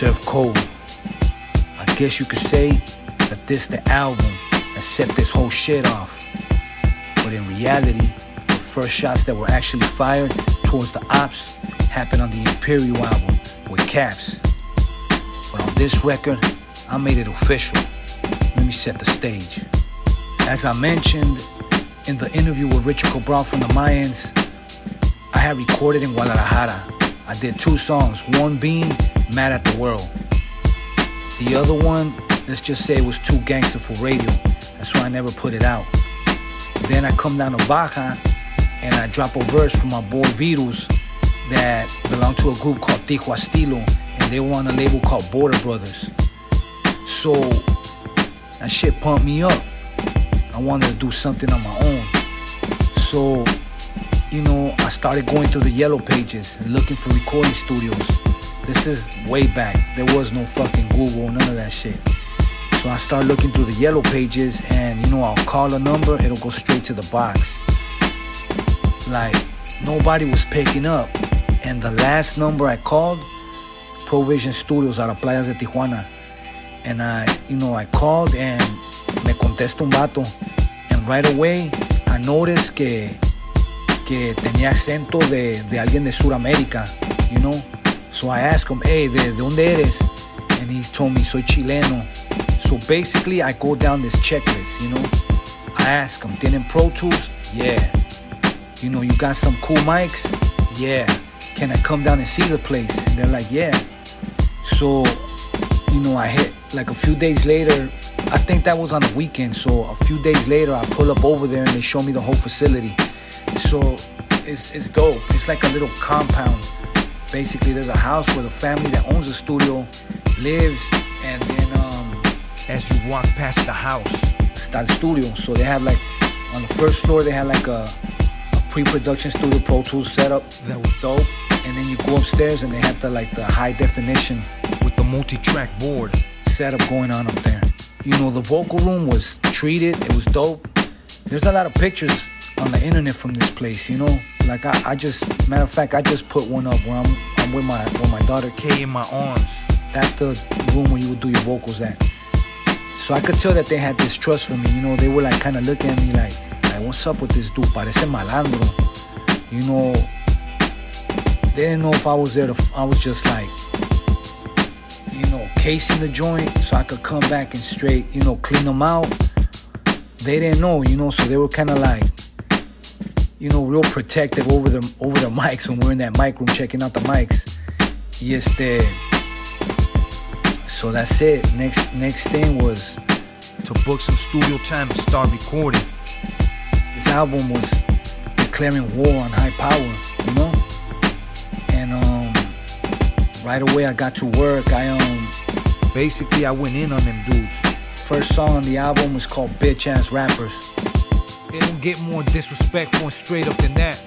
serve cold. I guess you could say that this the album that set this whole shit off. But in reality, the first shots that were actually fired towards the ops happened on the Imperial album with Caps. But on this record, I made it official. Let me set the stage. As I mentioned in the interview with Richard Cabral from the Mayans, I had recorded in Guadalajara. I did two songs, one being Mad at the World. The other one, let's just say it was too gangster for radio. That's why I never put it out. Then I come down to Baja and I drop a verse from my boy Virus that belonged to a group called Tijo Estilo and they were on a label called Border Brothers. So that shit pumped me up. I wanted to do something on my own. So, you know, I started going through the yellow pages and looking for recording studios. This is way back. There was no fucking Google, none of that shit. So I start looking through the yellow pages and you know I'll call a number, it'll go straight to the box. Like nobody was picking up. And the last number I called, Provision Studios out of Playas de Tijuana. And I, you know, I called and me contesta un vato. And right away I noticed que, que tenía acento de, de alguien de Sudamérica, you know. So I asked him, hey, ¿de, ¿de dónde eres? And he told me, soy chileno. So basically I go down this checklist, you know. I ask him, ¿tienen Pro Tools? Yeah. You know, you got some cool mics? Yeah. Can I come down and see the place? And they're like, yeah. So, you know, I hit like a few days later. I think that was on a weekend. So a few days later, I pull up over there and they show me the whole facility. So it's, it's dope. It's like a little compound. Basically, there's a house where the family that owns the studio lives. And then um, as you walk past the house, está el studio. So they have like, on the first floor, they had like a, a pre-production studio Pro Tools setup that was dope. And then you go upstairs and they have the like the high definition with the multi-track board setup going on up there. You know, the vocal room was treated. It was dope. There's a lot of pictures on the internet from this place. You know, like I, I just matter of fact, I just put one up where I'm, I'm with my with my daughter Kay in my arms. That's the room where you would do your vocals at. So I could tell that they had this trust for me. You know, they were like kind of looking at me like, like, what's up with this dude? Parece malandro. You know, they didn't know if I was there to, I was just like, you know, casing the joint so I could come back and straight, you know, clean them out. They didn't know, you know, so they were kind of like, you know, real protective over the over the mics when we're in that mic room checking out the mics. Y este, so that's it. Next next thing was to book some studio time and start recording. This album was declaring war on high power, you know. And um, right away I got to work. I um, basically I went in on them dudes. First song on the album was called "Bitch Ass Rappers." It don't get more disrespectful and straight up than that.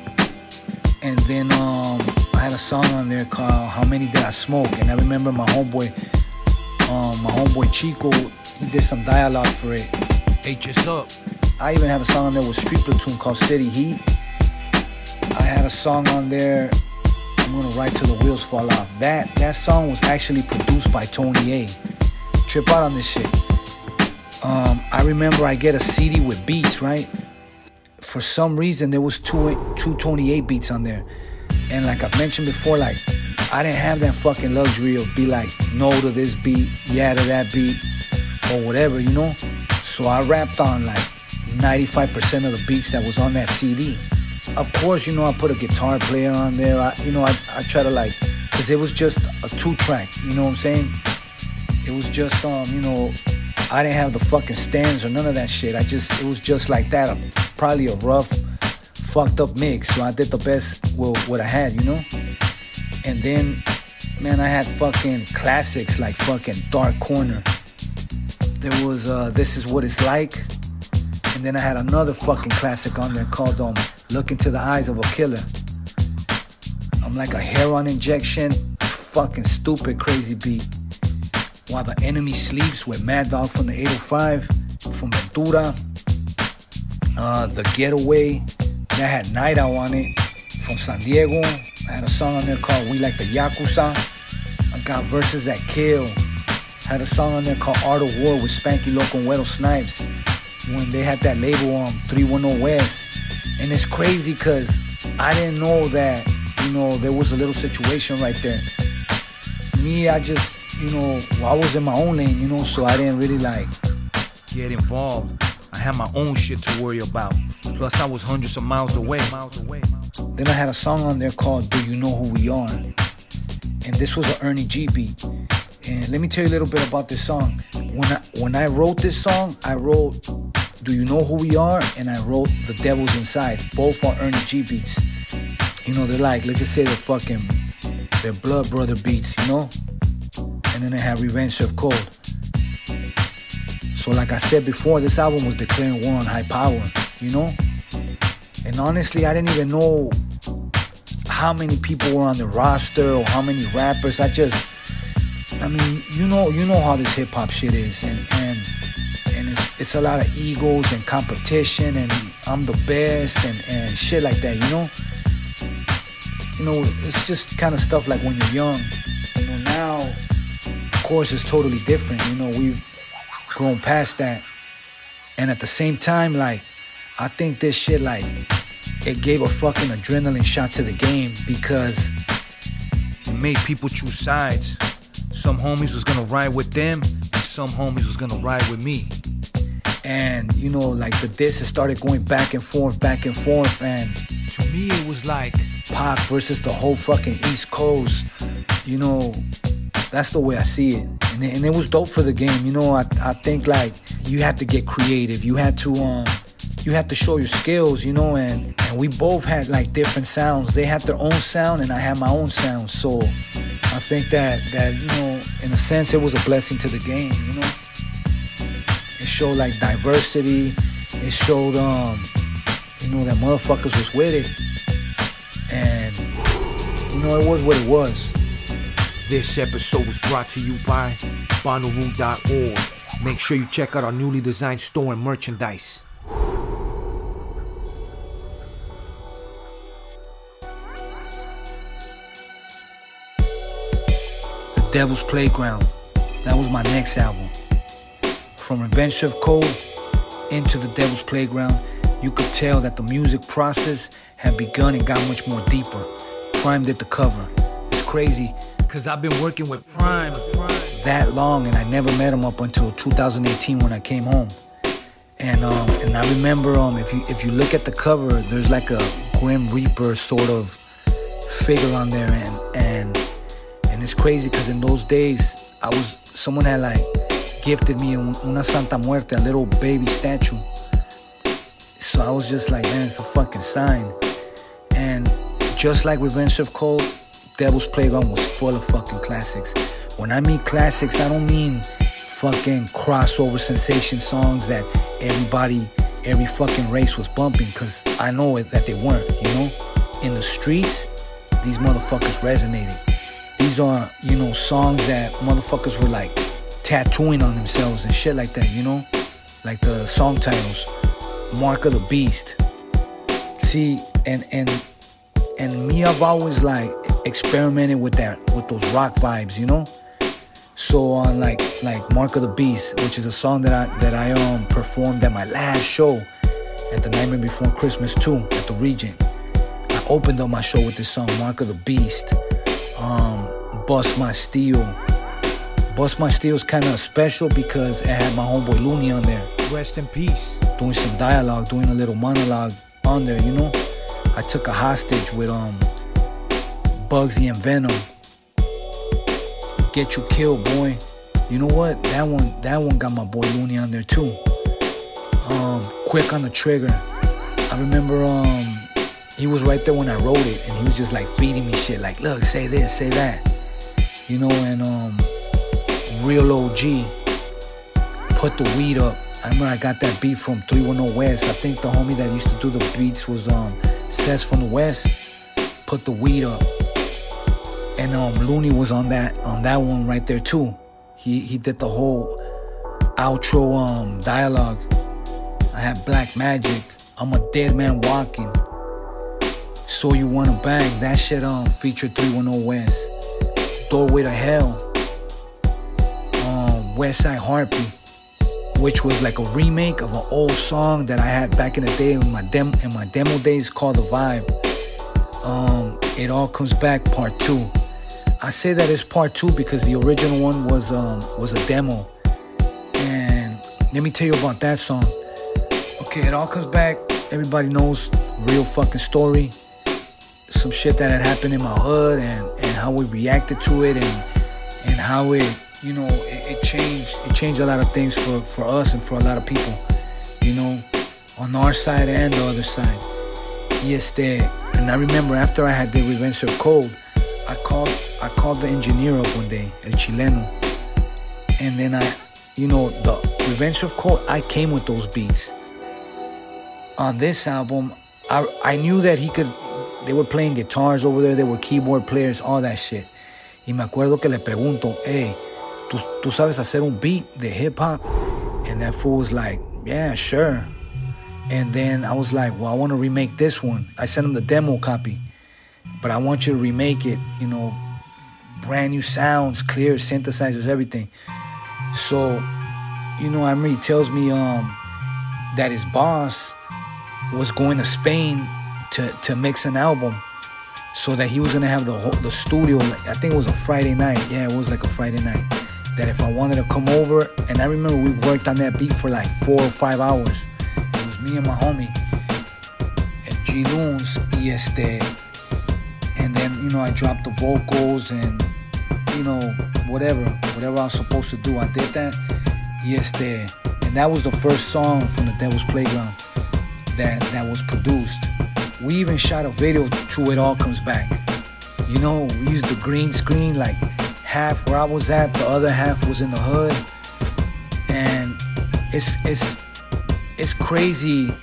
And then um, I had a song on there called "How Many Did I Smoke?" And I remember my homeboy, um, my homeboy Chico, he did some dialogue for it. H is up. I even had a song on there with Street Platoon called City Heat. I had a song on there. I'm gonna write till the wheels fall off. That that song was actually produced by Tony A. Trip out on this shit. Um, I remember I get a CD with beats, right? For some reason there was two two Tony A beats on there, and like I mentioned before, like I didn't have that fucking luxury of be like no to this beat, yeah to that beat, or whatever, you know. So I rapped on like 95% of the beats that was on that CD. Of course, you know, I put a guitar player on there. I, you know, I, I try to like, cause it was just a two track, you know what I'm saying? It was just, um, you know, I didn't have the fucking stands or none of that shit. I just, it was just like that. A, probably a rough, fucked up mix. So I did the best with what I had, you know? And then, man, I had fucking classics like fucking Dark Corner. There was uh, This Is What It's Like. And then I had another fucking classic on there called um, Look Into the Eyes of a Killer. I'm like a heroin injection, fucking stupid, crazy beat. While the enemy sleeps with Mad Dog from the 805, from Ventura. Uh, the Getaway, that had Night Owl on it, from San Diego. I had a song on there called We Like the Yakuza. I'm got verses that kill. Had a song on there called Art of War with Spanky Loco and Weddle Snipes when they had that label on um, 310 West. And it's crazy because I didn't know that, you know, there was a little situation right there. Me, I just, you know, I was in my own lane, you know, so I didn't really like get involved. Had my own shit to worry about. Plus, I was hundreds of miles away. Then I had a song on there called Do You Know Who We Are? And this was an Ernie G beat. And let me tell you a little bit about this song. When I when I wrote this song, I wrote Do You Know Who We Are? And I wrote The Devil's Inside. Both are Ernie G beats. You know, they're like, let's just say they're fucking they're blood brother beats, you know? And then I have Revenge of Cold. So like I said before, this album was declaring war on high power, you know? And honestly, I didn't even know how many people were on the roster or how many rappers. I just, I mean, you know, you know how this hip hop shit is, and and and it's it's a lot of egos and competition, and I'm the best, and and shit like that, you know. You know, it's just kind of stuff like when you're young. You know, now, of course, it's totally different. You know, we've grown past that, and at the same time, like I think this shit like it gave a fucking adrenaline shot to the game because it made people choose sides. Some homies was gonna ride with them, and some homies was gonna ride with me. And you know, like the disses started going back and forth, back and forth, and to me it was like Pac versus the whole fucking East Coast. You know, that's the way I see it. And it, and it was dope for the game. You know, I I think like you had to get creative. You had to um you have to show your skills, you know, and, and we both had like different sounds. They had their own sound and I had my own sound. So I think that that, you know, in a sense it was a blessing to the game, you know. It showed like diversity. It showed um, you know, that motherfuckers was with it. And you know, it was what it was. This episode was brought to you by Bonnaroo.org. Make sure you check out our newly designed store and merchandise. The Devil's Playground. That was my next album. From Revenge of Cold into the Devil's Playground, you could tell that the music process had begun and got much more deeper. Prime did the cover. It's crazy. Cause I've been working with Prime, that long and I never met him up until 2018 when I came home. And um and I remember um if you if you look at the cover, there's like a Grim Reaper sort of figure on there and and and it's crazy because in those days, I was someone had like gifted me una Santa Muerte, a little baby statue. So I was just like, man, it's a fucking sign. And just like Revenge of Cold, Devil's Playground was full of fucking classics. When I mean classics, I don't mean fucking crossover sensation songs that everybody, every fucking race was bumping, because I know that they weren't, you know? In the streets, these motherfuckers resonated. These are, you know, songs that motherfuckers were like tattooing on themselves and shit like that, you know? Like the song titles. Mark of the Beast. See, and and and me I've always like experimented with that with those rock vibes, you know? So on like like Mark of the Beast, which is a song that I that I um performed at my last show at the Nightmare Before Christmas too, at the Regent. I opened up my show with this song, Mark of the Beast. Um, Bust My Steel. Bust My Steel is kind of special because it had my homeboy Looney on there. Rest in peace. Doing some dialogue, doing a little monologue on there, you know? I took a hostage with um Bugsy and Venom. Get you killed, boy. You know what? That one that one got my boy Looney on there too. Um, quick on the trigger. I remember um he was right there when I wrote it and he was just like feeding me shit like look say this say that you know, and um, Real OG put the weed up. I remember I got that beat from 310 West. I think the homie that used to do the beats was um Sess from the West. Put the weed up. And um Looney was on that on that one right there too. He he did the whole outro um dialogue. I had Black Magic. I'm a dead man walking. So you wanna bang. That shit um featured 310 West Doorway to Hell, um, West Side Heartbeat, which was like a remake of an old song that I had back in the day in my demo in my demo days called The Vibe. Um, it all comes back part two. I say that it's part two because the original one was um, was a demo. And let me tell you about that song. Okay, it all comes back. Everybody knows real fucking story. Some shit that had happened in my hood and, and how we reacted to it and and how it you know it, it changed it changed a lot of things for, for us and for a lot of people. You know, on our side and the other side. Yes, they and I remember after I had the Revenge Serve Cold, I called I called the engineer up one day, El Chileno, and then I, you know, the Revenge of Cold, I came with those beats. On this album, I I knew that he could. They were playing guitars over there. They were keyboard players, all that shit. Y me acuerdo que le pregunto, hey, ¿tú, tú sabes hacer un beat de hip hop? And that fool was like, yeah, sure. And then I was like, well, I want to remake this one. I sent him the demo copy, but I want you to remake it, you know, brand new sounds, clear synthesizers, everything. So, you know, Emery tells me um, that his boss was going to Spain to, to mix an album, so that he was gonna have the whole, the studio. I think it was a Friday night. Yeah, it was like a Friday night. That if I wanted to come over, and I remember we worked on that beat for like four or five hours. It was me and my homie, and G Loons, y este, and then you know I dropped the vocals and you know, whatever, whatever I was supposed to do, I did that. Yes, there. And that was the first song from the Devil's Playground that that was produced. We even shot a video to It All Comes Back. You know, we used the green screen, like half where I was at, the other half was in the hood. And it's it's it's crazy.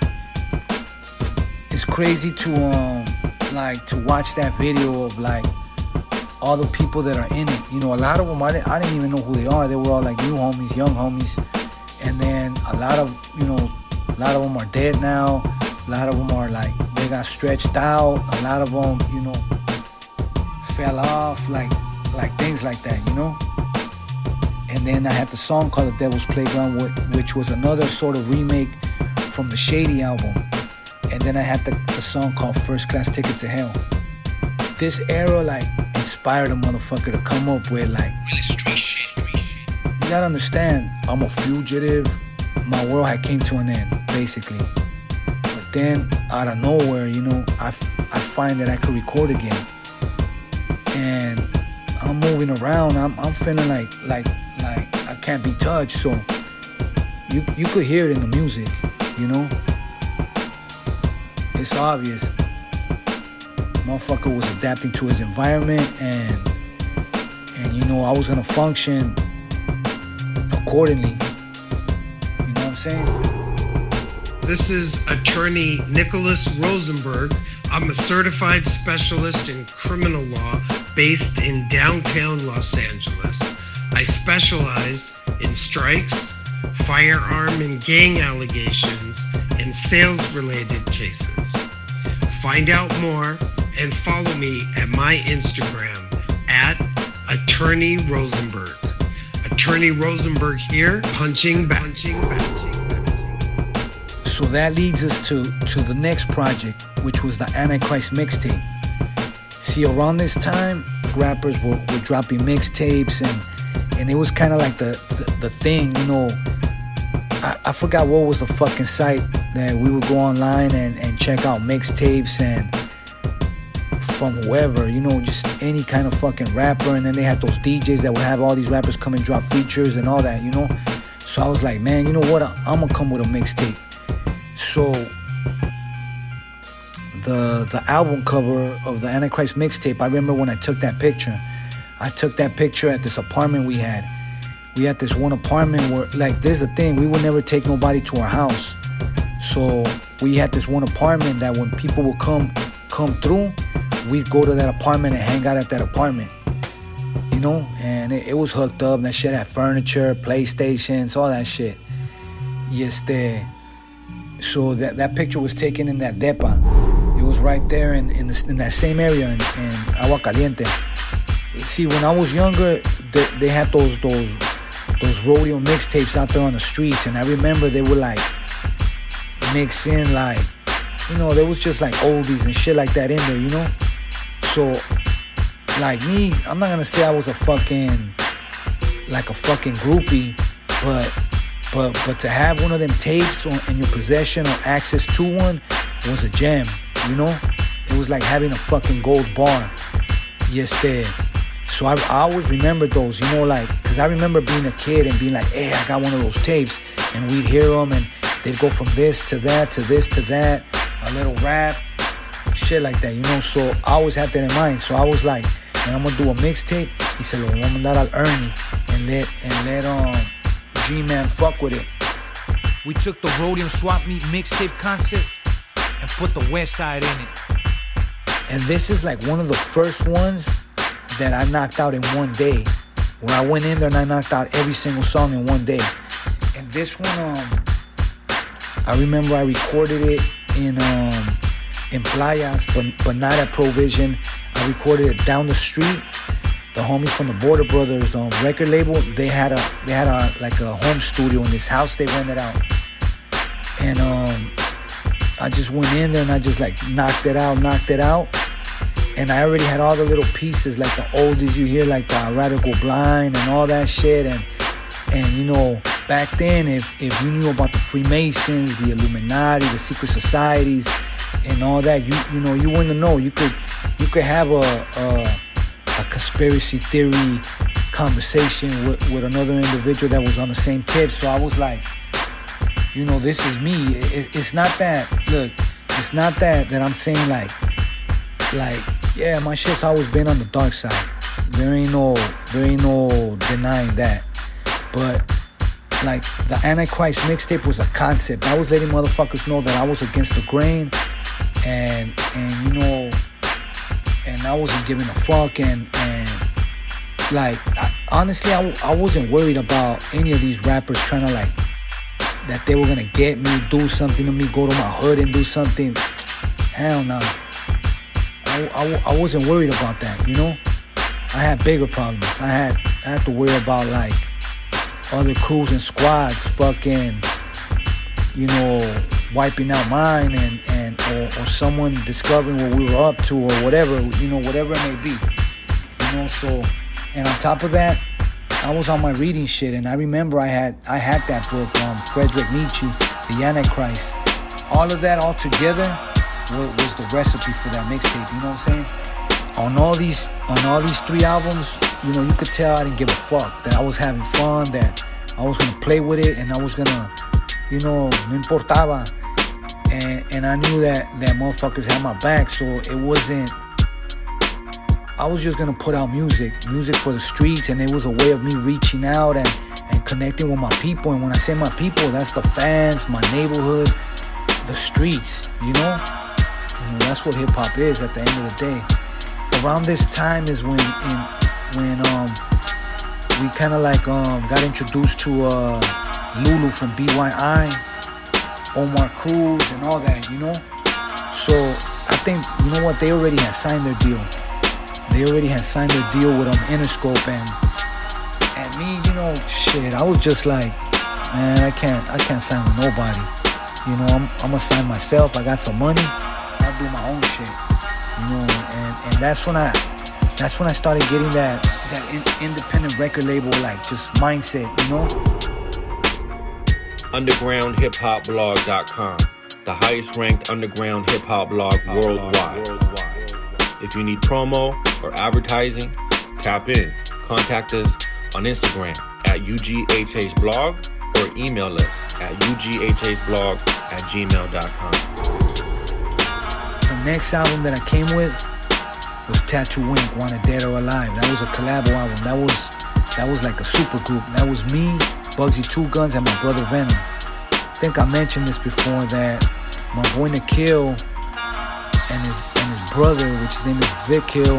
It's crazy to um like to watch that video of like all the people that are in it. You know, a lot of them I didn't, I didn't even know who they are. They were all like new homies, young homies, and then a lot of you know, a lot of them are dead now. A lot of them are like they got stretched out. A lot of them, you know, fell off, like like things like that. You know. And then I had the song called "The Devil's Playground," which was another sort of remake from the Shady album. And then I had the, the song called "First Class Ticket to Hell." This era, like inspired a motherfucker to come up with like really street shit. You gotta understand, I'm a fugitive. My world had came to an end, basically. But then, out of nowhere, you know, I, I find that I could record again, and I'm moving around. I'm, I'm feeling like like like I can't be touched. So you you could hear it in the music, you know. It's obvious motherfucker was adapting to his environment and and you know I was gonna function accordingly. You know what I'm saying? This is attorney Nicholas Rosenberg. I'm a certified specialist in criminal law based in downtown Los Angeles. I specialize in strikes, firearm and gang allegations, and sales related cases. Find out more and follow me at my Instagram at Attorney Rosenberg. Attorney Rosenberg here, punching back. Punching back. So that leads us to, to the next project, which was the Antichrist mixtape. See, around this time, rappers were, were dropping mixtapes, and and it was kind of like the, the, the thing, you know. I, I forgot what was the fucking site that we would go online and, and check out mixtapes and from whoever, you know, just any kind of fucking rapper. And then they had those DJs that would have all these rappers come and drop features and all that, you know. So I was like, man, you know what? I'm gonna come with a mixtape. So the the album cover of the Antichrist mixtape, I remember when I took that picture. I took that picture at this apartment we had. We had this one apartment where, like, this is a thing. We would never take nobody to our house. So we had this one apartment that when people would come come through, we'd go to that apartment and hang out at that apartment. You know, and it, it was hooked up. That shit had furniture, PlayStations, all that shit. Yes, there. so that that picture was taken in that depa. It was right there in in, the, in that same area in, in Agua Caliente, see, when I was younger, they, they had those those those rodeo mixtapes out there on the streets, and I remember they were like mix in like, you know, there was just like oldies and shit like that in there, you know. So, like me, I'm not gonna say I was a fucking like a fucking groupie, but but but to have one of them tapes on, in your possession or access to one was a gem, you know. It was like having a fucking gold bar. Yes, there. So I, I always remember those, you know, like, cause I remember being a kid and being like, hey, I got one of those tapes, and we'd hear them, and they'd go from this to that to this to that, a little rap, shit like that, you know. So I always had that in mind. So I was like, man, I'm gonna do a mixtape. He said, lo voy a mandar al Ernie and let and let um G-Man fuck with it. We took the Rodeo Swap Meet mixtape concept and put the West Side in it. And this is like one of the first ones that I knocked out in one day. Where I went in there and I knocked out every single song in one day. And this one, um, I remember I recorded it in um in Playas, but but not at Provision. I recorded it down the street. The homies from the Border Brothers um, record label, they had a they had a like a home studio in this house they rented out. And um I just went in there and I just like knocked it out, knocked it out. And I already had all the little pieces, like the oldies you hear, like the Go Blind and all that shit. And and you know, back then, if if you knew about the Freemasons, the Illuminati, the secret societies, and all that, you you know, you wouldn't know. You could you could have a a, a conspiracy theory conversation with, with another individual that was on the same tip. So I was like, you know, this is me. It, it's not that. Look, it's not that that I'm saying like, like, yeah, my shit's always been on the dark side. There ain't no, there ain't no denying that. But like the Antichrist mixtape was a concept. I was letting motherfuckers know that I was against the grain, and and you know, and I wasn't giving a fuck, and and like I, honestly, I, I wasn't worried about any of these rappers trying to like that they were gonna get me, do something to me, go to my hood and do something. Hell no. I, I, I wasn't worried about that, you know. I had bigger problems. I had I had to worry about like other crews and squads fucking you know wiping out mine and and or, or someone discovering what we were up to or whatever you know whatever it may be you know so and on top of that I was on my reading shit and I remember I had I had that book um Frederick Nietzsche the Antichrist. All of that all together was, was the recipe for that mixtape you know what I'm saying? On all these on all these three albums, you know, you could tell I didn't give a fuck. That I was having fun, that I was gonna play with it and I was gonna, you know, no importaba. And and I knew that that motherfuckers had my back, so it wasn't I was just gonna put out music, music for the streets, and it was a way of me reaching out and, and connecting with my people. And when I say my people, that's the fans, my neighborhood, the streets, you know? You know that's what hip hop is at the end of the day around this time is when in, when um we kind of like um got introduced to uh Lulu from BYI, Omar Cruz and all that, you know. So I think you know what they already had signed their deal. They already had signed their deal with um Interscope and and me, you know, shit. I was just like, man, I can't I can't sign with nobody. You know, I'm I'm gonna sign myself. I got some money. I'll do my own shit. You know, and and that's when I that's when I started getting that that in, independent record label like just mindset, you know. UndergroundHipHopBlog.com, the highest ranked underground hip hop blog worldwide. If you need promo or advertising, tap in. Contact us on Instagram at UGHHblog or email us at UGHHblog at gmail.com. The next album that I came with was Tattoo Wink, Wanted Dead or Alive. That was a collab album. That was that was like a super group. That was me, Bugsy Two Guns, and my brother Venom. I think I mentioned this before that my boy Nikhil and his and his brother, which his name is Vic Hill,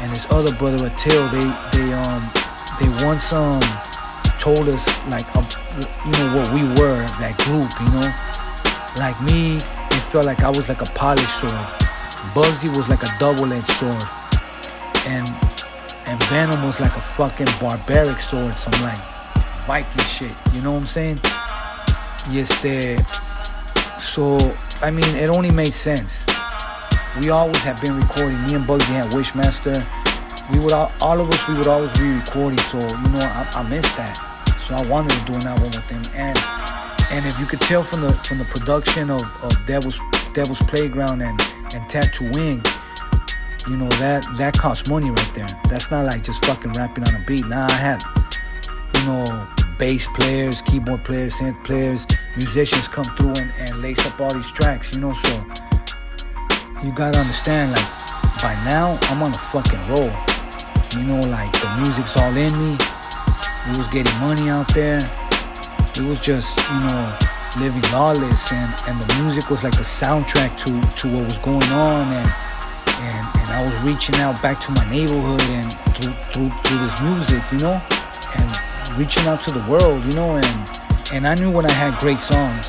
and his other brother Attil, they they um they once um told us like you know what we were that group, you know, like me. It felt like I was like a polished sword. Bugsy was like a double-edged sword, and and Venom was like a fucking barbaric sword, some like Viking shit. You know what I'm saying? Yes, este, so I mean, it only made sense. We always have been recording. Me and Bugsy had Wishmaster. We would all, all of us, we would always be recording. So you know, I, I missed that. So I wanted to do an album with him. And and if you could tell from the from the production of, of Devil's Devil's Playground and and Tattooing, you know that that costs money right there. That's not like just fucking rapping on a beat. Nah, I had you know bass players, keyboard players, synth players, musicians come through and, and lace up all these tracks, you know, so you gotta understand, like, by now, I'm on a fucking roll. You know, like, the music's all in me. We was getting money out there. It was just, you know, living lawless and, and the music was like the soundtrack to, to what was going on and and, and I was reaching out back to my neighborhood and through, through through this music, you know? And reaching out to the world, you know, and and I knew when I had great songs.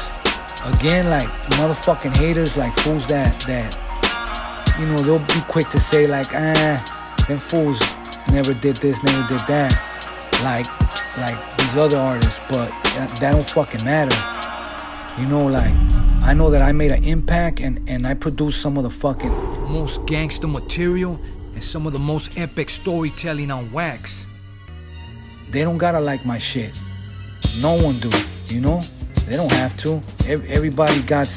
Again, like motherfucking haters, like fools that that you know they'll be quick to say like, ah, them fools never did this, never did that, like like these other artists, but that, that don't fucking matter. You know, like I know that I made an impact and and I produced some of the fucking most gangster material and some of the most epic storytelling on wax. They don't gotta like my shit. No one do, you know? They don't have to. Everybody got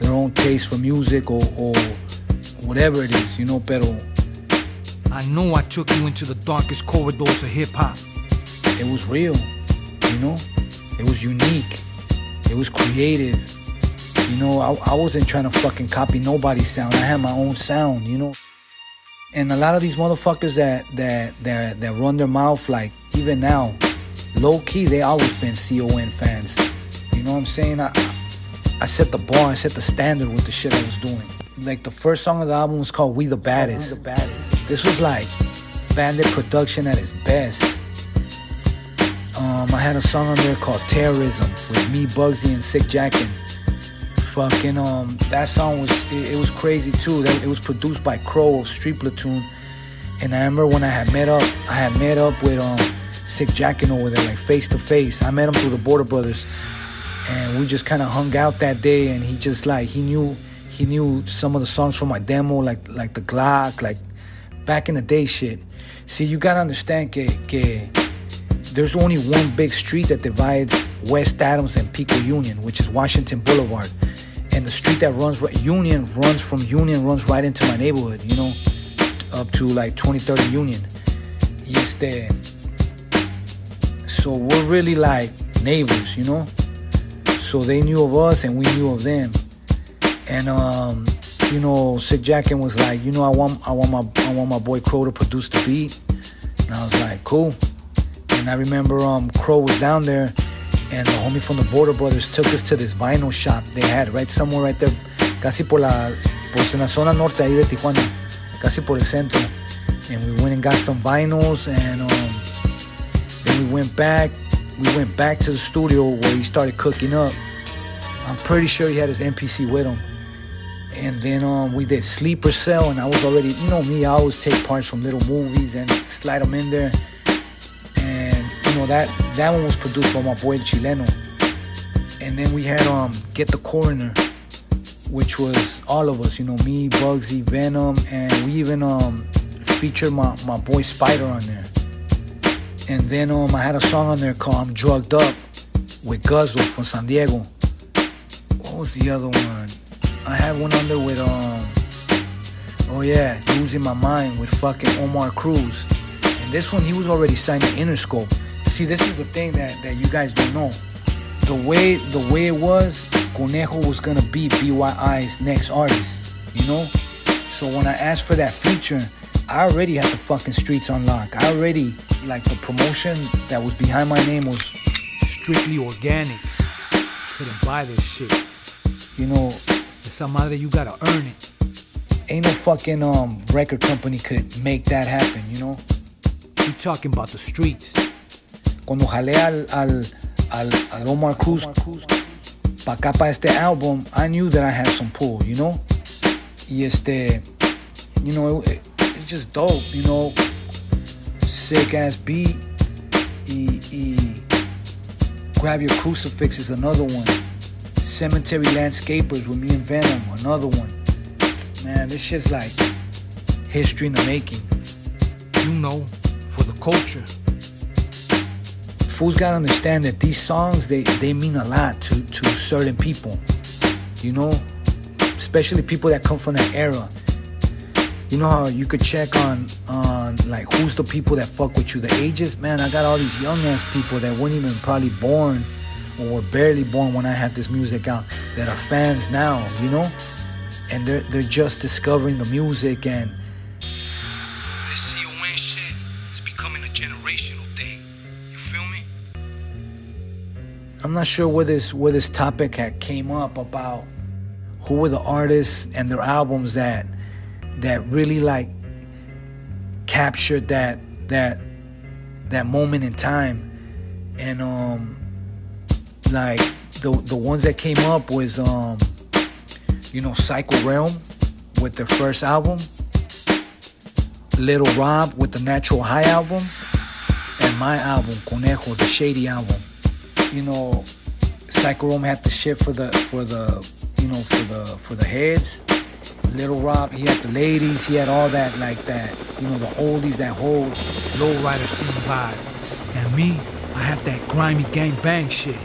their own taste for music or, or whatever it is, you know, pero... I know I took you into the darkest corridors of hip-hop. It was real, you know? It was unique. It was creative. You know, I, I wasn't trying to fucking copy nobody's sound. I had my own sound, you know? And a lot of these motherfuckers that that that that run their mouth like even now, low key, they always been CON fans. You know what I'm saying? I I set the bar, I set the standard with the shit I was doing. Like the first song of the album was called We the Baddest. We the Baddest. This was like bandit production at its best. I had a song on there called Terrorism with me, Bugsy, and Sick Jacken fucking um that song was it, it was crazy too. That it was produced by Crow of Street Platoon. And I remember when I had met up, I had met up with um Sick Jacken over there, like face to face. I met him through the Border Brothers, and we just kind of hung out that day. And he just like he knew he knew some of the songs from my demo, like like the Glock, like back in the day shit. See, you gotta understand que, que there's only one big street that divides West Adams and Pico Union, which is Washington Boulevard and the street that runs right, Union runs from Union runs right into my neighborhood, you know, up to like 2030 Union. Y este, so we're really like neighbors, you know. So they knew of us and we knew of them. And um, you know, Sick Jacken was like, you know, I want I want my I want my boy Crow to produce the beat. And I was like, cool. I remember um Crow was down there and the homie from the Border Brothers took us to this vinyl shop they had right somewhere right there, casi por la, pues en la zona norte ahí de Tijuana, casi por el centro. And we went and got some vinyls, and um, then we went back. We went back to the studio where he started cooking up. I'm pretty sure he had his MPC with him. And then um, we did Sleeper Cell, and I was already, you know me, I always take parts from little movies and slide them in there that that one was produced by my boy Chileno. And then we had um Get the Coroner, which was all of us, you know, me, Bugsy, Venom, and we even um featured my, my boy Spider on there. And then um I had a song on there called I'm Drugged Up with Guzzle from San Diego. What was the other one? I had one on there with um oh yeah, Losing My Mind with fucking Omar Cruz. And this one he was already signed to Interscope see, this is the thing that, that you guys don't know. The way the way it was, Conejo was gonna be BYI's next artist, you know. So when I asked for that feature, I already had the fucking streets on lock. I already like the promotion that was behind my name was strictly organic. Couldn't buy this shit. You know, esa madre you gotta earn it. Ain't no fucking um record company could make that happen, you know. You talking about the streets cuando jalé al, al, al, al Omar Cruz para acá para este álbum, I knew that I had some pull, you know? Y este, you know, it, it's just dope, you know? sick ass beat. E, e, Grab Your Crucifix is another one. Cemetery Landscapers with me and Venom, another one. Man, this shit's like history in the making. You know, for the culture. Fools gotta understand that these songs they, they mean a lot to, to certain people. You know? Especially people that come from that era. You know how you could check on on like who's the people that fuck with you, the ages? Man, I got all these young ass people that weren't even probably born or were barely born when I had this music out that are fans now, you know? And they're they're just discovering the music and I'm not sure where this where this topic had came up about who were the artists and their albums that that really like captured that that that moment in time. And um like the the ones that came up was um you know Psycho Realm with their first album Lil Rob with the Natural High album and my album Conejo the Shady album you know Psycho Realm had the shit for the for the you know for the for the heads Lil Rob he had the ladies he had all that like that you know the oldies that whole Lowrider scene vibe. And me, I have that grimy gang bang shit.